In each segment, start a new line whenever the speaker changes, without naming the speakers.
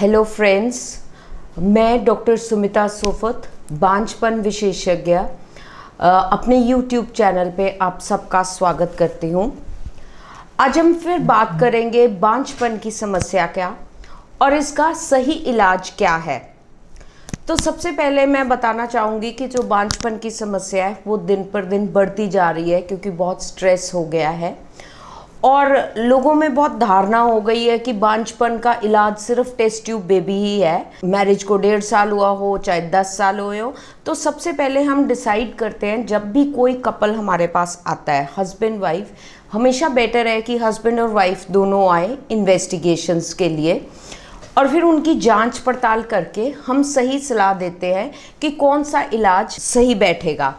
Hello friends मैं doctor Sumita Sofat, बांझपन विशेषज्ञ अपने यूट्यूब चैनल पे आप सबका स्वागत करती हूँ। आज हम फिर बात करेंगे बांझपन की समस्या क्या और इसका सही इलाज क्या है। तो सबसे पहले मैं बताना चाहूँगी कि जो बांझपन की समस्या है, वो दिन पर दिन बढ़ती जा रही है क्योंकि बहुत स्ट्रेस हो गया है। और लोगों में बहुत धारणा हो गई है कि बांझपन का इलाज सिर्फ़ टेस्ट ट्यूब बेबी ही है। मैरिज को डेढ़ साल हुआ हो, चाहे दस साल हुए हो तो सबसे पहले हम डिसाइड करते हैं जब भी कोई कपल हमारे पास आता है, हस्बैंड, वाइफ, हमेशा बेटर है कि हस्बैंड और वाइफ दोनों आए इन्वेस्टिगेशंस के लिए। और फिर उनकी जाँच पड़ताल करके हम सही सलाह देते हैं कि कौन सा इलाज सही बैठेगा।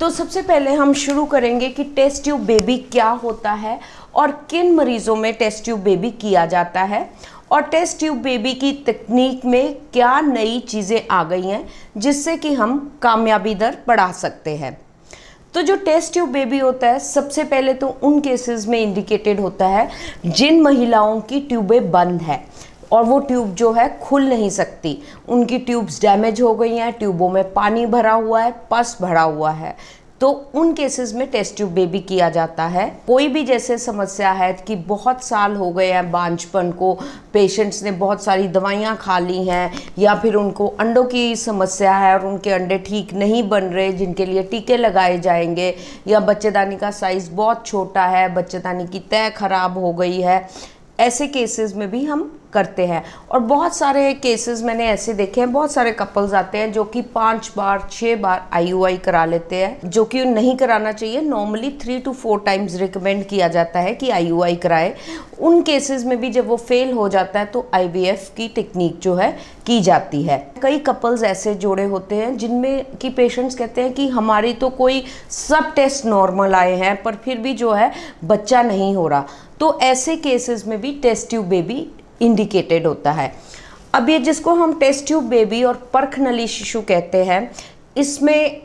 तो सबसे पहले हम शुरू करेंगे कि टेस्ट ट्यूब बेबी क्या होता है और किन मरीजों में टेस्ट ट्यूब बेबी किया जाता है और टेस्ट ट्यूब बेबी की तकनीक में क्या नई चीज़ें आ गई हैं, जिससे कि हम कामयाबी दर बढ़ा सकते हैं। तो जो टेस्ट ट्यूब बेबी होता है, सबसे पहले तो उन केसेस में इंडिकेटेड होता है जिन महिलाओं की ट्यूबें बंद है और वो ट्यूब जो है खुल नहीं सकती। उनकी ट्यूब्स डैमेज हो गई हैं, ट्यूबों में पानी भरा हुआ है, पस भरा हुआ है। तो उन केसेस में टेस्ट ट्यूब बेबी किया जाता है। कोई भी जैसे समस्या है कि बहुत साल हो गए हैं बांझपन को पेशेंट्स ने बहुत सारी दवाइयाँ खा ली हैं, या फिर उनको अंडों की समस्या है और उनके अंडे ठीक नहीं बन रहे जिनके लिए टीके लगाए जाएँगे, या बच्चेदानी का साइज़ बहुत छोटा है, बच्चेदानी की तय खराब हो गई है, ऐसे केसेस में भी हम करते हैं। और बहुत सारे केसेस मैंने ऐसे देखे हैं, बहुत सारे कपल्स आते हैं जो कि पाँच बार छः बार आईयूआई करा लेते हैं, जो कि नहीं कराना चाहिए। Normally three two four times recommend किया जाता है कि IUI कराए। उन केसेस में भी जब वो फेल हो जाता है तो आई की टेक्निक जो है की जाती है। कई कपल्स ऐसे जोड़े होते हैं जिनमें कि पेशेंट्स कहते हैं कि हमारी तो कोई सब टेस्ट नॉर्मल आए हैं, पर फिर भी जो है बच्चा नहीं हो रहा। तो ऐसे केसेस में भी टेस्ट ट्यूब बेबी इंडिकेटेड होता है। अब ये जिसको हम टेस्ट ट्यूब बेबी और परख नली शिशु कहते हैं, इसमें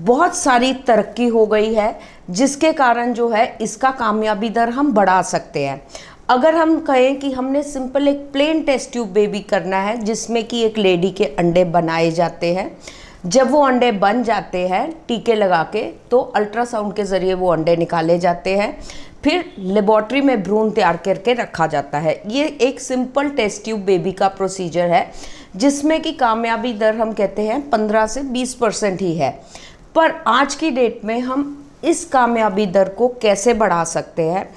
बहुत सारी तरक्की हो गई है, जिसके कारण जो है इसका कामयाबी दर हम बढ़ा सकते हैं। अगर हम कहें कि हमने सिंपल एक प्लेन टेस्ट ट्यूब बेबी करना है, जिसमें कि एक लेडी के अंडे बनाए जाते हैं, जब वो अंडे बन जाते हैं, टीके लगा के तो अल्ट्रासाउंड के ज़रिए वो अंडे निकाले जाते हैं। फिर लेबॉर्ट्री में भ्रूण तैयार करके रखा जाता है। ये एक सिंपल टेस्ट ट्यूब बेबी का प्रोसीजर है, जिसमें कि कामयाबी दर हम कहते हैं 15 से 20 परसेंट ही है। पर आज की डेट में हम इस कामयाबी दर को कैसे बढ़ा सकते हैं?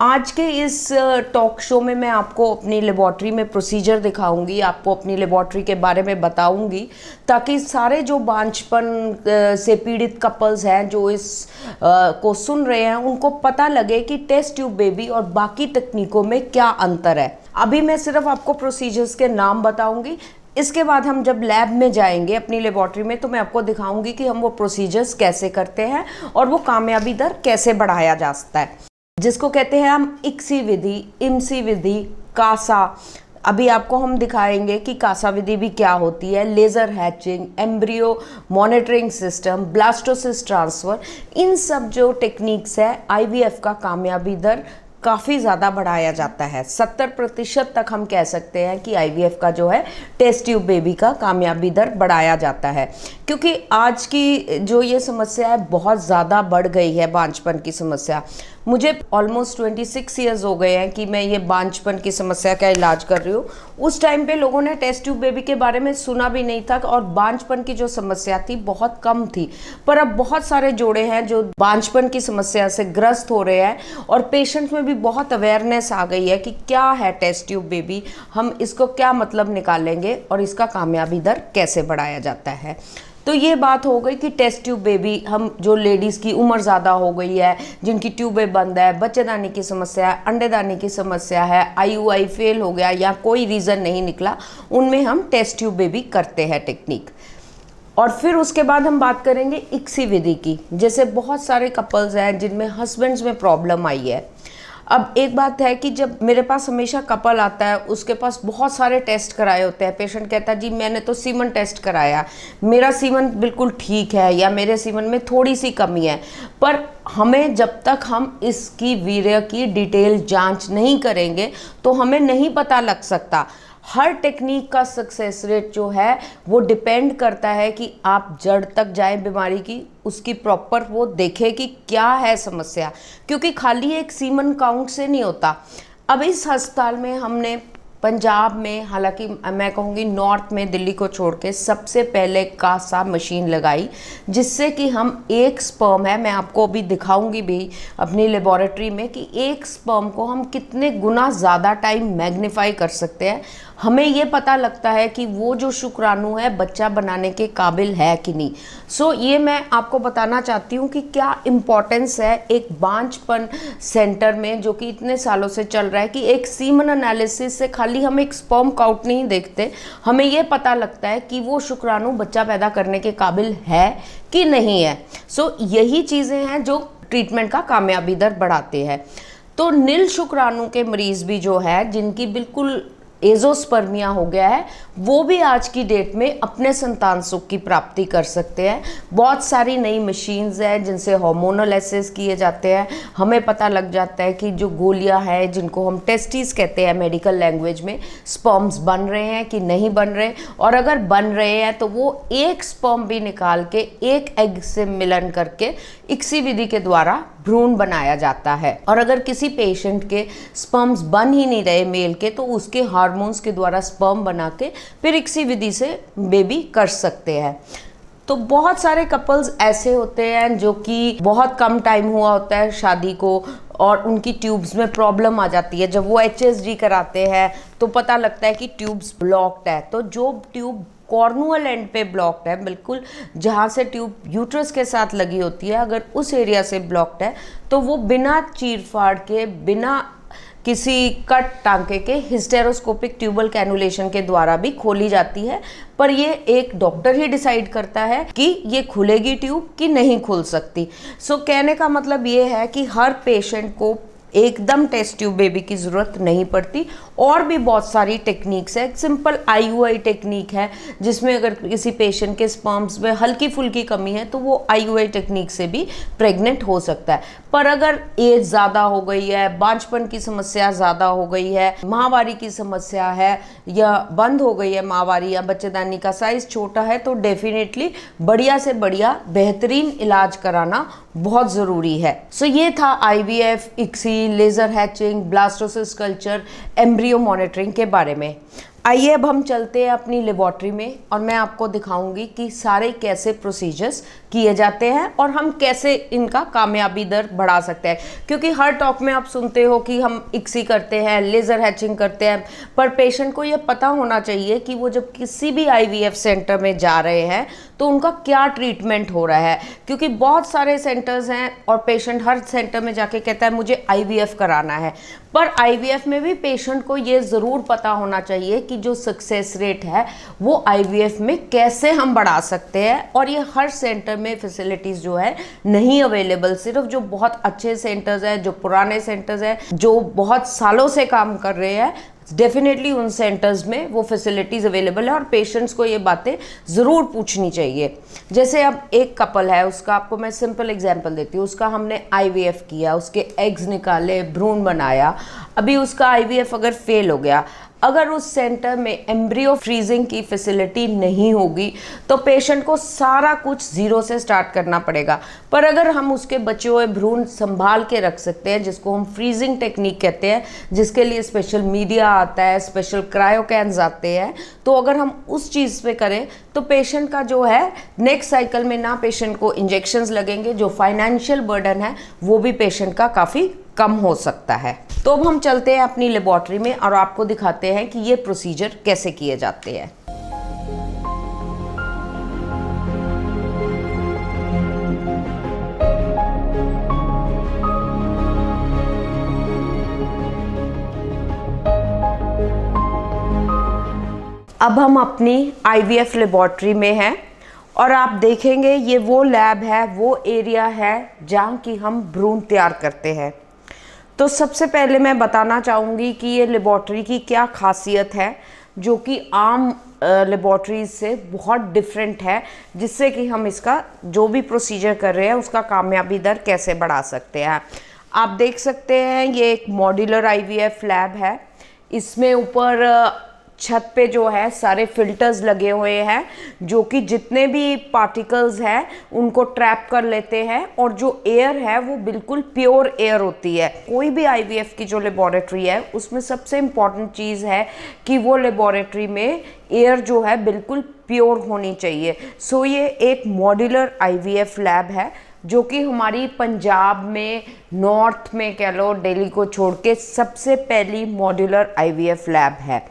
आज के इस टॉक शो में मैं आपको अपनी लेबॉर्ट्री में प्रोसीजर दिखाऊँगी, आपको अपनी लेबॉर्ट्री के बारे में बताऊँगी, ताकि सारे जो बांझपन से पीड़ित कपल्स हैं, जो इस को सुन रहे हैं, उनको पता लगे कि टेस्ट ट्यूब बेबी और बाकी तकनीकों में क्या अंतर है। अभी मैं सिर्फ़ आपको प्रोसीजर्स के नाम बताऊँगी। इसके बाद हम जब लैब में जाएँगे अपनी लेबॉर्ट्री में तो मैं आपको दिखाऊँगी कि हम वो प्रोसीजर्स कैसे करते हैं और वो कामयाबी दर कैसे बढ़ाया जा सकता है। जिसको कहते हैं हम इक्सी विधि, इमसी विधि, कासा। अभी आपको हम दिखाएँगे कि कासा विधि भी क्या होती है। Laser hatching, embryo monitoring system, blastocyst transfer, इन सब जो टेक्निक्स है आईवीएफ का कामयाबी दर काफ़ी ज़्यादा बढ़ाया जाता है। सत्तर प्रतिशत तक हम कह सकते हैं कि आईवीएफ का जो है, टेस्ट ट्यूब बेबी का कामयाबी दर बढ़ाया जाता है। क्योंकि आज की जो ये समस्या है, बहुत ज़्यादा बढ़ गई है बांझपन की समस्या। मुझे ऑलमोस्ट 26 ईयर्स हो गए हैं कि मैं ये बांझपन की समस्या का इलाज कर रही हूँ। उस टाइम पे लोगों ने टेस्ट ट्यूब बेबी के बारे में सुना भी नहीं था और बांझपन की जो समस्या थी बहुत कम थी। पर अब बहुत सारे जोड़े हैं जो बांझपन की समस्या से ग्रस्त हो रहे हैं और पेशेंट में भी बहुत अवेयरनेस आ गई है कि क्या है टेस्ट ट्यूब बेबी हम इसको क्या मतलब निकालेंगे और इसका कामयाबी दर कैसे बढ़ाया जाता है। तो ये बात हो गई कि टेस्ट ट्यूब बेबी हम जो लेडीज़ की उम्र ज़्यादा हो गई है, जिनकी ट्यूबें बंद है बच्चेदानी की समस्या है अंडेदानी की समस्या है आईयूआई फेल हो गया या कोई रीज़न नहीं निकला, उनमें हम टेस्ट ट्यूब बेबी करते हैं टेक्निक और फिर उसके बाद हम बात करेंगे इक्सी विधि की, जैसे बहुत सारे कपल्स हैं जिनमें हस्बैंड्स में प्रॉब्लम आई है। अब एक बात है कि जब मेरे पास हमेशा कपल आता है, उसके पास बहुत सारे टेस्ट कराए होते हैं। पेशेंट कहता है, जी, मैंने तो सीमन टेस्ट कराया। मेरा सीमन बिल्कुल ठीक है या मेरे सीमन में थोड़ी सी कमी है, पर हमें जब तक हम इसकी वीर्य की डिटेल जाँच नहीं करेंगे तो हमें नहीं पता लग सकता। हर टेक्निक का सक्सेस रेट जो है, वो डिपेंड करता है कि आप जड़ तक जाए बीमारी की, उसकी प्रॉपर वो देखें कि क्या है समस्या। क्योंकि खाली एक सीमन काउंट से नहीं होता। अब इस अस्पताल में हमने पंजाब में, हालाँकि मैं कहूँगी नॉर्थ में दिल्ली को छोड़ के सबसे पहले कासा मशीन लगाई, जिससे कि हम एक स्पर्म है, मैं आपको अभी दिखाऊँगी भी अपनी लेबोरेटरी में कि एक स्पर्म को हम कितने गुना ज़्यादा टाइम मैग्नीफाई कर सकते हैं। हमें ये पता लगता है कि वो जो शुक्राणु है, बच्चा बनाने के काबिल है कि नहीं। सो so, ये मैं आपको बताना चाहती हूँ कि क्या इम्पोर्टेंस है एक बांझपन सेंटर में जो कि इतने सालों से चल रहा है कि एक सीमन एनालिसिस से खाली हम एक स्पर्म काउट नहीं देखते। हमें ये पता लगता है कि वो शुक्राणु बच्चा पैदा करने के काबिल है कि नहीं है। सो so, यही चीज़ें हैं जो ट्रीटमेंट का कामयाबी दर बढ़ाते हैं। तो नील शुक्राणु के मरीज़ भी जो है जिनकी बिल्कुल एजोस्पर्मिया हो गया है, वो भी आज की डेट में अपने संतान सुख की प्राप्ति कर सकते हैं। बहुत सारी नई मशीन्स हैं जिनसे हार्मोनल एसेस किए जाते हैं। हमें पता लग जाता है कि जो गोलियाँ हैं, जिनको हम टेस्टिस कहते हैं मेडिकल लैंग्वेज में स्पर्म्स बन रहे हैं कि नहीं बन रहे? और अगर बन रहे हैं तो वो एक स्पर्म भी निकाल के एक एग से मिलन करके इक्सी विधि के द्वारा भ्रूण बनाया जाता है। और अगर किसी पेशेंट के स्पर्म्स बन ही नहीं रहे मेल के तो उसके हार्मोन्स के द्वारा स्पर्म बना के फिर इसी विधि से बेबी कर सकते हैं। तो बहुत सारे कपल्स ऐसे होते हैं जो कि बहुत कम टाइम हुआ होता है शादी को, और उनकी ट्यूब्स में प्रॉब्लम आ जाती है। जब वो एच कराते हैं तो पता लगता है कि ट्यूब्स ब्लॉक्ड है। तो जो ट्यूब कॉर्नुअल एंड पे ब्लॉक्ड है बिल्कुल जहाँ से ट्यूब यूट्रस के साथ लगी होती है अगर उस एरिया से ब्लॉक्ड है तो वो बिना चीर फाड़ के बिना किसी कट टांके के हिस्टेरोस्कोपिक ट्यूबल कैनुलेशन के द्वारा भी खोली जाती है। पर ये एक डॉक्टर ही डिसाइड करता है कि ये खुलेगी ट्यूब कि नहीं खुल सकती। सो so, कहने का मतलब ये है कि हर पेशेंट को एकदम टेस्ट ट्यूब बेबी की ज़रूरत नहीं पड़ती। और भी बहुत सारी टेक्निक्स है। सिंपल आईयूआई टेक्निक है, जिसमें अगर किसी पेशेंट के स्पर्म्स में हल्की फुल्की कमी है तो वो आईयूआई टेक्निक से भी प्रेग्नेंट हो सकता है। पर अगर एज ज़्यादा हो गई है, बांझपन की समस्या ज़्यादा हो गई है माहवारी की समस्या है, या बंद हो गई है माहवारी या बच्चेदानी का साइज़ छोटा है तो डेफिनेटली बढ़िया से बढ़िया बेहतरीन इलाज कराना बहुत ज़रूरी है। सो so, ये था I V F ICSI laser hatching blastocyst culture embryo monitoring के बारे में। आइए अब हम चलते हैं अपनी लेबॉर्ट्री में और मैं आपको दिखाऊँगी कि सारे कैसे प्रोसीजर्स किए जाते हैं और हम कैसे इनका कामयाबी दर बढ़ा सकते हैं। क्योंकि हर टॉक में आप सुनते हो कि हम इक्सी करते हैं लेज़र हैचिंग करते हैं, पर पेशेंट को ये पता होना चाहिए कि वो जब किसी भी आईवीएफ सेंटर में जा रहे हैं तो उनका क्या ट्रीटमेंट हो रहा है। क्योंकि बहुत सारे सेंटर्स हैं और पेशेंट हर सेंटर में जाके कहता है, मुझे आईवीएफ कराना है। पर आईवीएफ में भी पेशेंट को ये ज़रूर पता होना चाहिए कि जो सक्सेस रेट है, वो आईवीएफ में कैसे हम बढ़ा सकते हैं? और ये हर सेंटर में फैसिलिटीज़ जो है, नहीं अवेलेबल सिर्फ़ जो बहुत अच्छे सेंटर्स हैं, जो पुराने सेंटर्स हैं, जो बहुत सालों से काम कर रहे हैं डेफिनेटली उन सेंटर्स में वो फैसिलिटीज़ अवेलेबल है और पेशेंट्स को ये बातें ज़रूर पूछनी चाहिए। जैसे अब एक कपल है, उसका आपको मैं सिंपल एग्जांपल देती हूँ। उसका हमने आईवीएफ किया, उसके एग्स निकाले, भ्रूण बनाया। अभी उसका आईवीएफ अगर फेल हो गया अगर उस सेंटर में एम्ब्रियो फ्रीजिंग की फैसिलिटी नहीं होगी तो पेशेंट को सारा कुछ ज़ीरो से स्टार्ट करना पड़ेगा। पर अगर हम उसके बचे हुए भ्रूण संभाल के रख सकते हैं, जिसको हम फ्रीजिंग टेक्निक कहते हैं, जिसके लिए स्पेशल मीडिया आता है स्पेशल क्रायोकैंस आते हैं तो अगर हम उस चीज़ पे करें तो पेशेंट का जो है नेक्स्ट साइकिल में ना पेशेंट को इंजेक्शंस लगेंगे, जो फाइनेंशियल बर्डन है, वो भी पेशेंट का काफ़ी कम हो सकता है। तो अब हम चलते हैं अपनी लेबॉर्ट्री में और आपको दिखाते हैं कि ये प्रोसीजर कैसे किए जाते हैं। अब हम अपनी आईवीएफ लेबॉर्ट्री में हैं और आप देखेंगे ये वो लैब है, वो एरिया है जहाँ की हम भ्रूण तैयार करते हैं। तो सबसे पहले मैं बताना चाहूँगी कि ये लेबॉर्ट्री की क्या खासियत है, जो कि आम लेबॉर्ट्रीज से बहुत डिफरेंट है, जिससे कि हम इसका जो भी प्रोसीजर कर रहे हैं, उसका कामयाबी दर कैसे बढ़ा सकते हैं। आप देख सकते हैं, ये एक मॉड्यूलर आईवीएफ लैब है। इसमें ऊपर छत पे जो है, सारे फिल्टर्स लगे हुए हैं, जो कि जितने भी पार्टिकल्स हैं, उनको ट्रैप कर लेते हैं और जो एयर है, वो बिल्कुल प्योर एयर होती है। कोई भी आईवीएफ की जो लेबोरेटरी है, उसमें सबसे इंपॉर्टेंट चीज़ है कि वो लेबोरेटरी में एयर जो है, बिल्कुल प्योर होनी चाहिए। सो ये एक मॉड्यूलर आईवीएफ लैब है, जो कि हमारी पंजाब में नॉर्थ में कह लो, दिल्ली को छोड़ के सबसे पहली मॉड्यूलर आईवीएफ लैब है।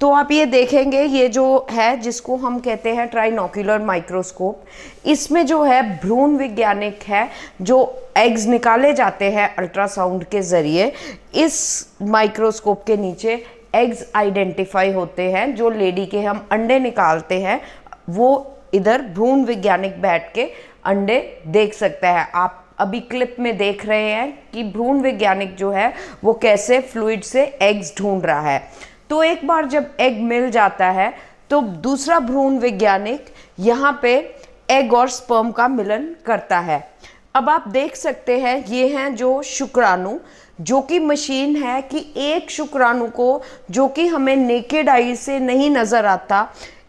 तो आप ये देखेंगे, ये जो है, जिसको हम कहते हैं ट्राइनोक्यूलर माइक्रोस्कोप, इसमें जो है भ्रूण वैज्ञानिक है, जो एग्स निकाले जाते हैं अल्ट्रासाउंड के ज़रिए, इस माइक्रोस्कोप के नीचे एग्स आइडेंटिफाई होते हैं, जो लेडी के हम अंडे निकालते हैं, वो इधर भ्रूण वैज्ञानिक बैठ के अंडे देख सकता है। आप अभी क्लिप में देख रहे हैं कि भ्रूण वैज्ञानिक जो है, वो कैसे फ्लूइड से एग्स ढूंढ रहा है। तो एक बार जब एग मिल जाता है तो दूसरा भ्रूण वैज्ञानिक यहाँ पे एग और स्पर्म का मिलन करता है। अब आप देख सकते हैं, ये हैं जो शुक्राणु, जो कि मशीन है कि एक शुक्राणु को, जो कि हमें नेकेड आई से नहीं नज़र आता,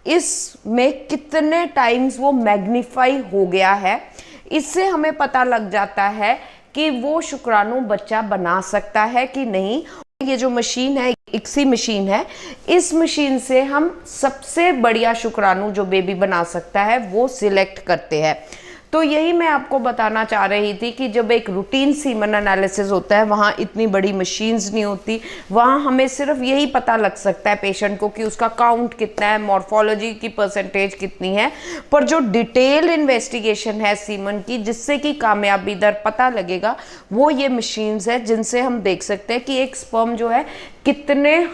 इसमें कितने टाइम्स वो मैग्नीफाई हो गया है, इससे हमें पता लग जाता है कि वो शुक्राणु बच्चा बना सकता है कि नहीं। ये जो मशीन है इक्सी मशीन है, इस मशीन से हम सबसे बढ़िया शुक्राणु जो बेबी बना सकता है, वो सिलेक्ट करते हैं। तो यही मैं आपको बताना चाह रही थी कि जब एक रूटीन सीमन एनालिसिस होता है, वहाँ इतनी बड़ी मशीन्स नहीं होती, वहाँ हमें सिर्फ़ यही पता लग सकता है पेशेंट को कि उसका काउंट कितना है मॉर्फोलॉजी की परसेंटेज कितनी है। पर जो डिटेल इन्वेस्टिगेशन है सीमन की, जिससे कि कामयाबी दर पता लगेगा, वो ये मशीन्स है जिनसे हम देख सकते हैं कि एक स्पर्म जो है, कितने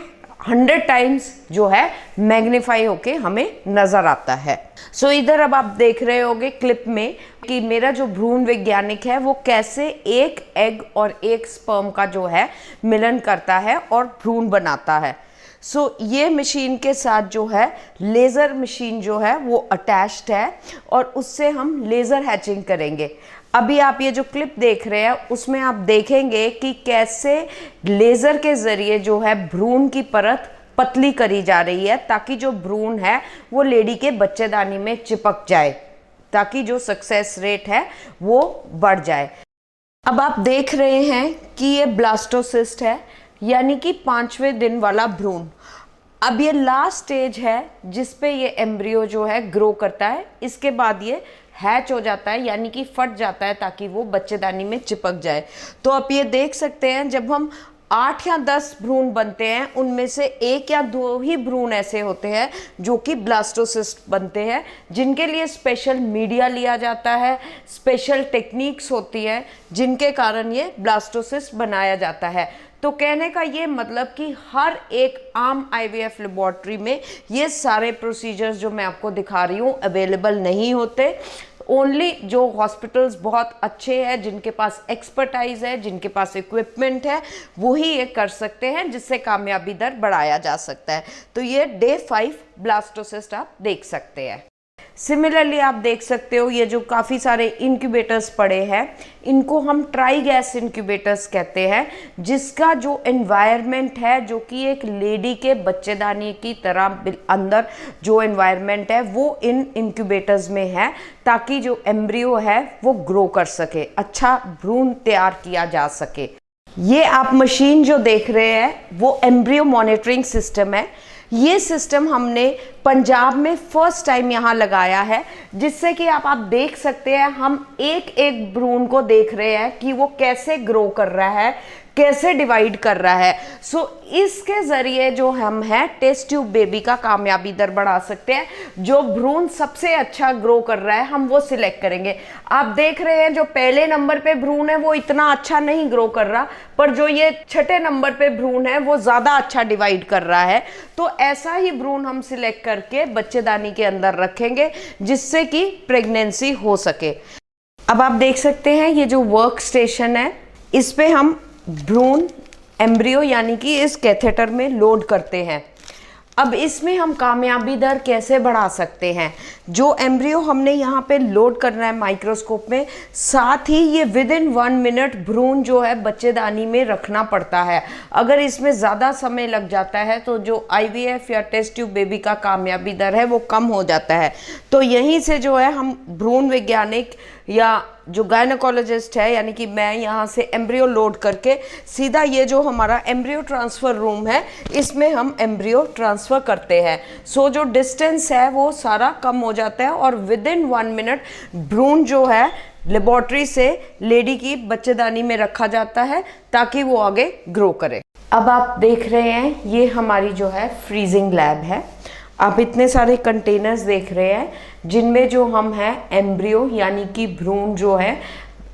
हंड्रेड टाइम्स जो है मैग्नीफाई होके हमें नज़र आता है। सो so, इधर अब आप देख रहे होगे क्लिप में कि मेरा जो भ्रूण वैज्ञानिक है वो कैसे एक एग और एक स्पर्म का जो है मिलन करता है और भ्रूण बनाता है। सो so, ये मशीन के साथ जो है लेज़र मशीन जो है वो अटैच्ड है और उससे हम लेज़र हैचिंग करेंगे। अभी आप ये जो क्लिप देख रहे हैं, उसमें आप देखेंगे कि कैसे लेज़र के ज़रिए जो है भ्रूण की परत पतली करी जा रही है, ताकि जो भ्रूण है, वो लेडी के बच्चेदानी में चिपक जाए, ताकि जो सक्सेस रेट है, वो बढ़ जाए। अब आप देख रहे हैं कि ये ब्लास्टोसिस्ट है, यानी कि पाँचवें दिन वाला भ्रूण। अब ये लास्ट स्टेज है जिस पे ये एम्ब्रियो जो है ग्रो करता है। इसके बाद ये हैच हो जाता है, यानी कि फट जाता है ताकि वो बच्चेदानी में चिपक जाए। तो आप ये देख सकते हैं, जब हम आठ या दस भ्रूण बनते हैं, उनमें से एक या दो ही भ्रूण ऐसे होते हैं जो कि ब्लास्टोसिस्ट बनते हैं, जिनके लिए स्पेशल मीडिया लिया जाता है स्पेशल टेक्निक्स होती है, जिनके कारण ये ब्लास्टोसिस्ट बनाया जाता है। तो कहने का ये मतलब कि हर एक आम आईवीएफ लेबॉर्ट्री में ये सारे प्रोसीजर्स जो मैं आपको दिखा रही हूँ अवेलेबल नहीं होते। ओनली जो हॉस्पिटल्स बहुत अच्छे हैं, जिनके पास एक्सपर्टाइज है, जिनके पास इक्विपमेंट है, वही ये कर सकते हैं, जिससे कामयाबी दर बढ़ाया जा सकता है। तो ये डे फाइव ब्लास्टोसिस्ट आप देख सकते हैं। सिमिलरली आप देख सकते हो, ये जो काफ़ी सारे इंक्यूबेटर्स पड़े हैं, इनको हम ट्राई गैस इंक्यूबेटर्स कहते हैं, जिसका जो एनवायरनमेंट है, जो कि एक लेडी के बच्चेदानी की तरह अंदर जो एनवायरनमेंट है, वो इन इंक्यूबेटर्स में है, ताकि जो एम्ब्रियो है, वो ग्रो कर सके अच्छा भ्रूण तैयार किया जा सके। ये आप मशीन जो देख रहे हैं, वो एम्ब्रियो मॉनिटरिंग सिस्टम है। ये सिस्टम हमने पंजाब में फ़र्स्ट टाइम यहाँ लगाया है, जिससे कि आप आप देख सकते हैं, हम एक एक भ्रूण को देख रहे हैं कि वो कैसे ग्रो कर रहा है। कैसे डिवाइड कर रहा है? सो so, इसके ज़रिए जो हम हैं टेस्ट ट्यूब बेबी का कामयाबी दर बढ़ा सकते हैं। जो भ्रूण सबसे अच्छा ग्रो कर रहा है हम वो सिलेक्ट करेंगे। आप देख रहे हैं जो पहले नंबर पे भ्रूण है वो इतना अच्छा नहीं ग्रो कर रहा पर जो ये छठे नंबर पे भ्रूण है वो ज़्यादा अच्छा डिवाइड कर रहा है। तो ऐसा ही भ्रूण हम सिलेक्ट करके बच्चेदानी के अंदर रखेंगे जिससे कि प्रेगनेंसी हो सके। अब आप देख सकते हैं ये जो वर्क स्टेशन है इस पे हम भ्रूण एम्ब्रियो यानी कि इस कैथेटर में लोड करते हैं। अब इसमें हम कामयाबी दर कैसे बढ़ा सकते हैं? जो एम्ब्रियो हमने यहाँ पे लोड करना है माइक्रोस्कोप में, साथ ही ये विद इन वन मिनट भ्रूण जो है बच्चेदानी में रखना पड़ता है। अगर इसमें ज़्यादा समय लग जाता है तो जो आईवीएफ या टेस्ट ट्यूब बेबी का कामयाबी दर है, वो कम हो जाता है। तो यहीं से जो है हम भ्रूण वैज्ञानिक या जो गायनोकोलॉजिस्ट है यानी कि मैं यहाँ से एम्ब्रियो लोड करके सीधा ये जो हमारा एम्ब्रियो ट्रांसफ़र रूम है इसमें हम एम्ब्रियो ट्रांसफ़र करते हैं। सो so, जो डिस्टेंस है वो सारा कम हो जाता है और विद इन वन मिनट भ्रूण जो है लेबॉर्ट्री से लेडी की बच्चेदानी में रखा जाता है ताकि वो आगे ग्रो करे। अब आप देख रहे हैं ये हमारी जो है फ्रीजिंग लैब है। आप इतने सारे कंटेनर्स देख रहे हैं, जिनमें जो हम हैं एम्ब्रियो यानी कि भ्रूण जो है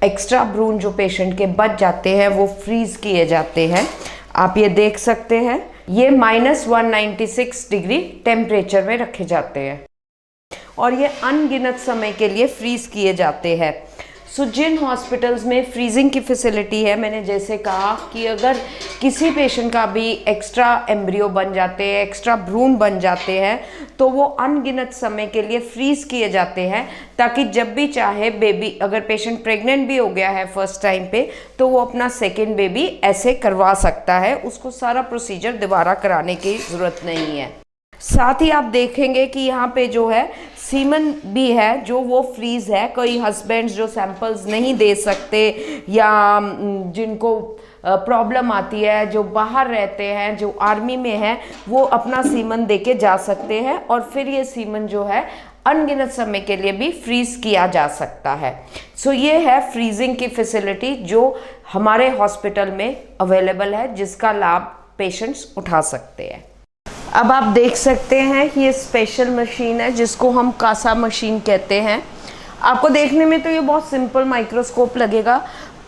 एक्स्ट्रा भ्रूण जो पेशेंट के बच जाते हैं, वो फ्रीज किए जाते हैं। आप ये देख सकते हैं, ये माइनस वन डिग्री टेम्परेचर में रखे जाते हैं। और ये अनगिनत समय के लिए फ्रीज किए जाते हैं। सो जिन हॉस्पिटल्स में फ्रीजिंग की फैसिलिटी है, मैंने जैसे कहा कि अगर किसी पेशेंट का भी एक्स्ट्रा एम्ब्रियो बन जाते हैं एक्स्ट्रा भ्रूण बन जाते हैं तो वो अनगिनत समय के लिए फ्रीज किए जाते हैं, ताकि जब भी चाहे बेबी अगर पेशेंट प्रेग्नेंट भी हो गया है फ़र्स्ट टाइम पे तो वो अपना सेकेंड बेबी ऐसे करवा सकता है, उसको सारा प्रोसीजर दोबारा कराने की ज़रूरत नहीं है। साथ ही आप देखेंगे कि यहाँ पे जो है सीमन भी है, जो वो फ्रीज है। कई हस्बैंड्स जो सैंपल्स नहीं दे सकते या जिनको प्रॉब्लम आती है, जो बाहर रहते हैं, जो आर्मी में है, वो अपना सीमन दे के जा सकते हैं और फिर ये सीमन जो है, अनगिनत समय के लिए भी फ्रीज किया जा सकता है। सो so, ये है फ्रीजिंग की फैसिलिटी जो हमारे हॉस्पिटल में अवेलेबल है, जिसका लाभ पेशेंट्स उठा सकते हैं। अब आप देख सकते हैं कि ये स्पेशल मशीन है, जिसको हम कासा मशीन कहते हैं। आपको देखने में तो ये बहुत सिंपल माइक्रोस्कोप लगेगा,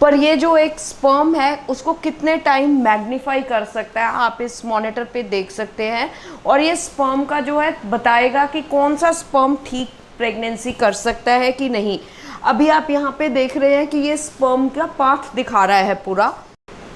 पर ये जो एक स्पर्म है, उसको कितने टाइम मैग्नीफाई कर सकता है, आप इस मॉनिटर पे देख सकते हैं। और ये स्पर्म का जो है, बताएगा कि कौन सा स्पर्म ठीक प्रेगनेंसी कर सकता है कि नहीं। अभी आप यहाँ पे देख रहे हैं कि ये स्पर्म का पाथ दिखा रहा है पूरा।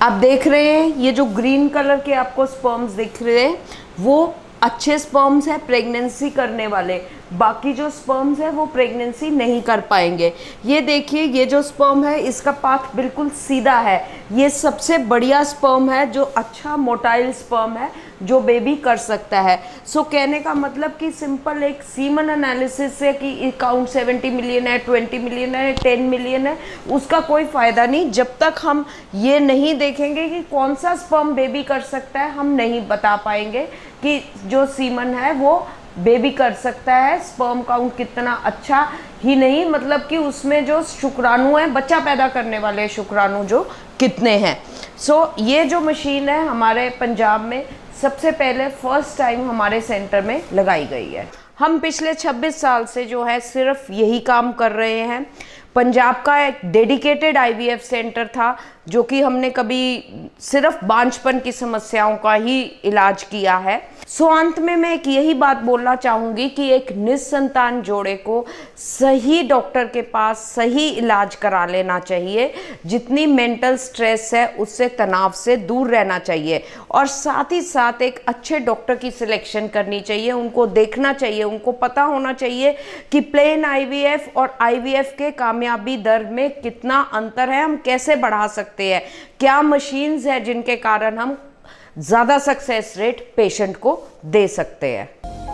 आप देख रहे हैं, ये जो ग्रीन कलर के आपको स्पर्म्स दिख रहे हैं, वो अच्छे स्पर्म्स हैं प्रेगनेंसी करने वाले। बाकी जो स्पर्म्स हैं वो प्रेगनेंसी नहीं कर पाएँगे। ये देखिए ये जो स्पर्म है इसका पाथ बिल्कुल सीधा है। ये सबसे बढ़िया स्पर्म है जो अच्छा मोटाइल स्पर्म है जो बेबी कर सकता है। सो so, कहने का मतलब कि सिंपल एक सीमन एनालिसिस से कि काउंट 70 मिलियन है 20 मिलियन है 10 मिलियन है उसका कोई फ़ायदा नहीं। जब तक हम ये नहीं देखेंगे कि कौन सा स्पर्म बेबी कर सकता है हम नहीं बता पाएँगे। कि जो सीमन है वो बेबी कर सकता है। स्पर्म काउंट कितना अच्छा ही नहीं मतलब कि उसमें जो शुक्राणु हैं बच्चा पैदा करने वाले शुक्राणु जो कितने हैं। सो so, ये जो मशीन है हमारे पंजाब में सबसे पहले फ़र्स्ट टाइम हमारे सेंटर में लगाई गई है। हम पिछले 26 साल से जो है सिर्फ़ यही काम कर रहे हैं। पंजाब का एक डेडिकेटेड आईवीएफ सेंटर था, जो कि हमने कभी सिर्फ़ बांझपन की समस्याओं का ही इलाज किया है। सो अंत में मैं एक यही बात बोलना चाहूँगी कि एक निसंतान जोड़े को सही डॉक्टर के पास सही इलाज करा लेना चाहिए। जितनी मेंटल स्ट्रेस है, उससे तनाव से दूर रहना चाहिए। और साथ ही साथ एक अच्छे डॉक्टर की सिलेक्शन करनी चाहिए। उनको देखना चाहिए, उनको पता होना चाहिए कि प्लेन आईवीएफ और आईवीएफ के कामयाबी दर में कितना अंतर है, हम कैसे बढ़ा सकते हैं। क्या मशीन्स है जिनके कारण हम ज़्यादा सक्सेस रेट पेशेंट को दे सकते हैं।